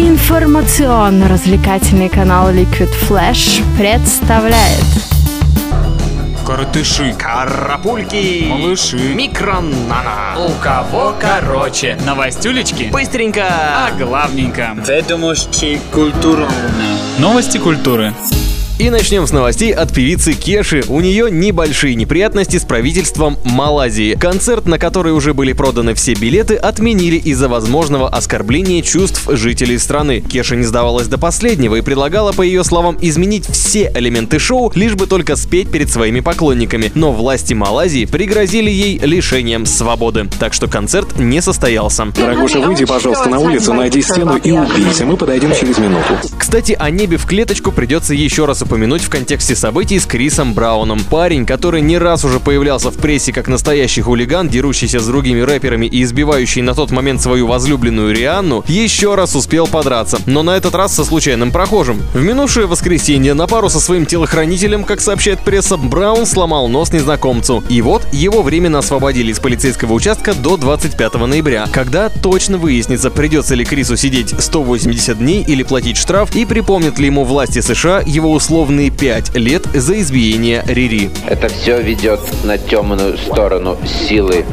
Информационно-развлекательный канал Liquid Flash представляет Коротыши, Карапульки, малыши, микронана. у кого короче. Новостюлечки Быстренько. а главненько. Ведомости культурно. Новости культуры. И начнем с новостей от певицы Кеши. У нее небольшие неприятности с правительством Малайзии. Концерт, на который уже были проданы все билеты, отменили из-за возможного оскорбления чувств жителей страны. Кеша не сдавалась до последнего и предлагала, по ее словам, изменить все элементы шоу, лишь бы только спеть перед своими поклонниками. Но власти Малайзии пригрозили ей лишением свободы. Так что концерт не состоялся. Дорогуша, выйди, пожалуйста, на улицу, найди стену и убейся. Мы подойдем через минуту. Кстати, о небе в клеточку придется еще раз упомянуть в контексте событий с Крисом Брауном. Парень, который не раз уже появлялся в прессе как настоящий хулиган, дерущийся с другими рэперами и избивающий на тот момент свою возлюбленную Рианну, еще раз успел подраться, но на этот раз со случайным прохожим. В минувшее воскресенье на пару со своим телохранителем, как сообщает пресса, Браун сломал нос незнакомцу. И вот его временно освободили из полицейского участка до 25 ноября, когда точно выяснится, придется ли Крису сидеть 180 дней или платить штраф, и припомнят ли ему власти США его условные 5 лет за избиение Рири. Это все ведет на темную сторону силы.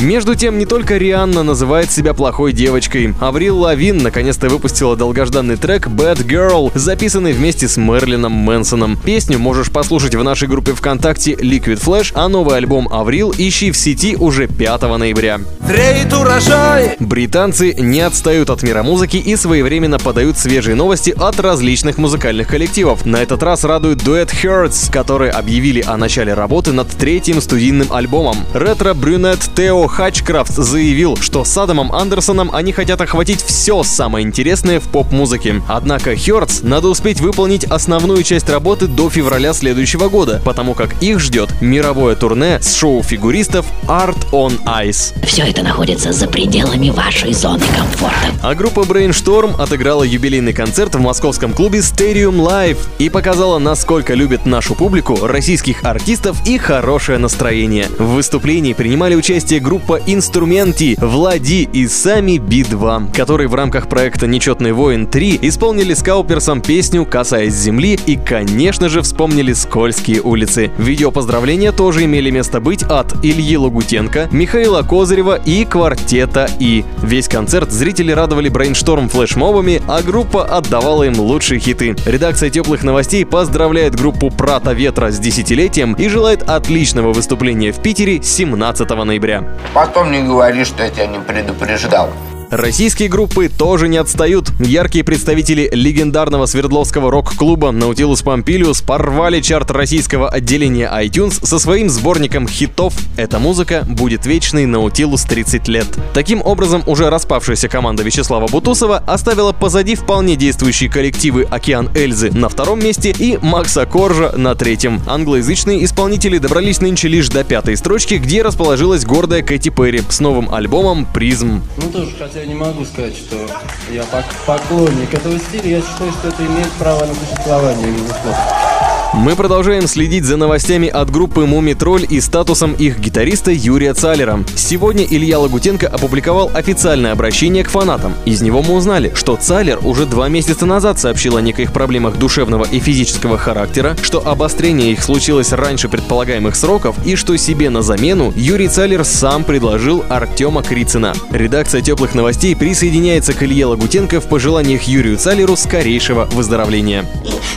Между тем, не только Рианна называет себя плохой девочкой. Аврил Лавин наконец-то выпустила долгожданный трек Bad Girl, записанный вместе с Мерлином Мэнсоном. Песню можешь послушать в нашей группе ВКонтакте Liquid Flash, а новый альбом Аврил ищи в сети уже 5 ноября. Британцы не отстают от мира музыки и своевременно подают свежие новости от различных музыкальных коллективов. На этот раз радует дуэт Hurts, которые объявили о начале работы над третьим студийным альбомом. Ретро-брюнет Тео Хачкрафт заявил, что с Адамом Андерсоном они хотят охватить все самое интересное в поп-музыке. Однако Hurts надо успеть выполнить основную часть работы до февраля следующего года, потому как их ждет мировое турне с шоу фигуристов Art on Ice. Все это находится за пределами вашей зоны комфорта. А группа Brainstorm отыграла юбилейный концерт в московском клубе Stadium Live и показала, насколько любят нашу публику, российских артистов и хорошее настроение. В выступлении принимали участие группа Инструменти, Влади и сами Би-2, которые в рамках проекта «Нечетный воин 3» исполнили с Кауперсом песню «Касаясь земли» и, конечно же, вспомнили «Скользкие улицы». Видео поздравления тоже имели место быть от Ильи Лагутенко, Михаила Козырева и квартета И. Весь концерт зрители радовали Brainstorm флешмобами, а группа отдавала им лучшие хиты. Редакция теплых новостей поздравляет группу Prāta Vētra с десятилетием и желает отличного выступления в Питере 17 ноября. Потом не говори, что я тебя не предупреждал. Российские группы тоже не отстают. Яркие представители легендарного Свердловского рок-клуба Наутилус Помпилиус порвали чарт российского отделения iTunes со своим сборником хитов «Эта музыка будет вечной Наутилус 30 лет». Таким образом, уже распавшаяся команда Вячеслава Бутусова оставила позади вполне действующие коллективы «Океан Эльзы» на втором месте и «Макса Коржа» на третьем. Англоязычные исполнители добрались нынче лишь до пятой строчки, где расположилась гордая Кэти Перри с новым альбомом «Призм». Ну тоже, хотя не могу сказать, что я пок- поклонник этого стиля, я считаю, что это имеет право на существование, безусловно. Мы продолжаем следить за новостями от группы Муми Тролль и статусом их гитариста Юрия Цалера. Сегодня Илья Лагутенко опубликовал официальное обращение к фанатам. Из него мы узнали, что Цалер уже два месяца назад сообщил о неких проблемах душевного и физического характера, что обострение их случилось раньше предполагаемых сроков и что себе на замену Юрий Цалер сам предложил Артема Крицына. Редакция теплых новостей присоединяется к Илье Лагутенко в пожеланиях Юрию Цалеру скорейшего выздоровления.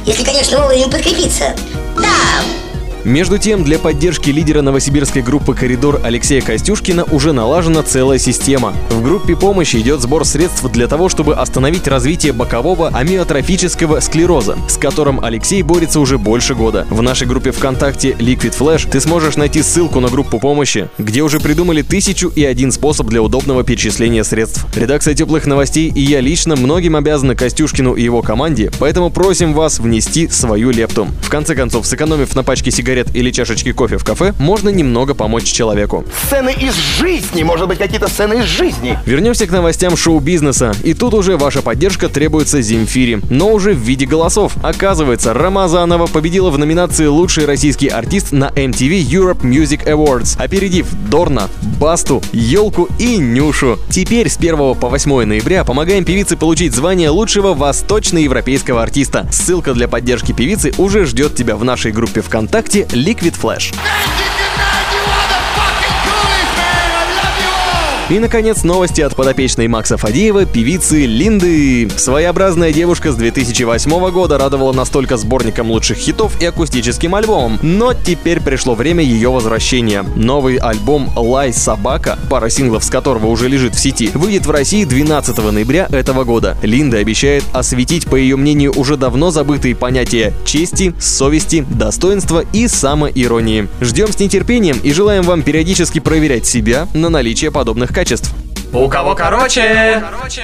Если, конечно, вовремя подкрепиться. present. Now! Между тем, для поддержки лидера новосибирской группы «Коридор» Алексея Костюшкина уже налажена целая система. В группе помощи идет сбор средств для того, чтобы остановить развитие бокового амиотрофического склероза, с которым Алексей борется уже больше года. В нашей группе ВКонтакте Liquid Flash ты сможешь найти ссылку на группу помощи, где уже придумали тысячу и один способ для удобного перечисления средств. Редакция теплых новостей и я лично многим обязаны Костюшкину и его команде, поэтому просим вас внести свою лепту. В конце концов, сэкономив на пачке сигарет сигарет или чашечки кофе в кафе можно немного помочь человеку. Сцены из жизни, может быть, какие-то сцены из жизни. Вернемся к новостям шоу-бизнеса. И тут уже ваша поддержка требуется Земфире, но уже в виде голосов. Оказывается, Рамазанова победила в номинации «Лучший российский артист» на MTV Europe Music Awards, опередив Дорна, Басту, Елку и Нюшу. Теперь с 1 по 8 ноября помогаем певице получить звание лучшего восточноевропейского артиста. Ссылка для поддержки певицы уже ждет тебя в нашей группе ВКонтакте Liquid Flash. И, наконец, новости от подопечной Макса Фадеева, певицы Линды. Своеобразная девушка с 2008 года радовала настолько сборником лучших хитов и акустическим альбомом. Но теперь пришло время ее возвращения. Новый альбом «Лай Собака», пара синглов с которого уже лежит в сети, выйдет в России 12 ноября этого года. Линда обещает осветить, по ее мнению, уже давно забытые понятия чести, совести, достоинства и самоиронии. Ждем с нетерпением и желаем вам периодически проверять себя на наличие подобных качеств. У кого короче? короче.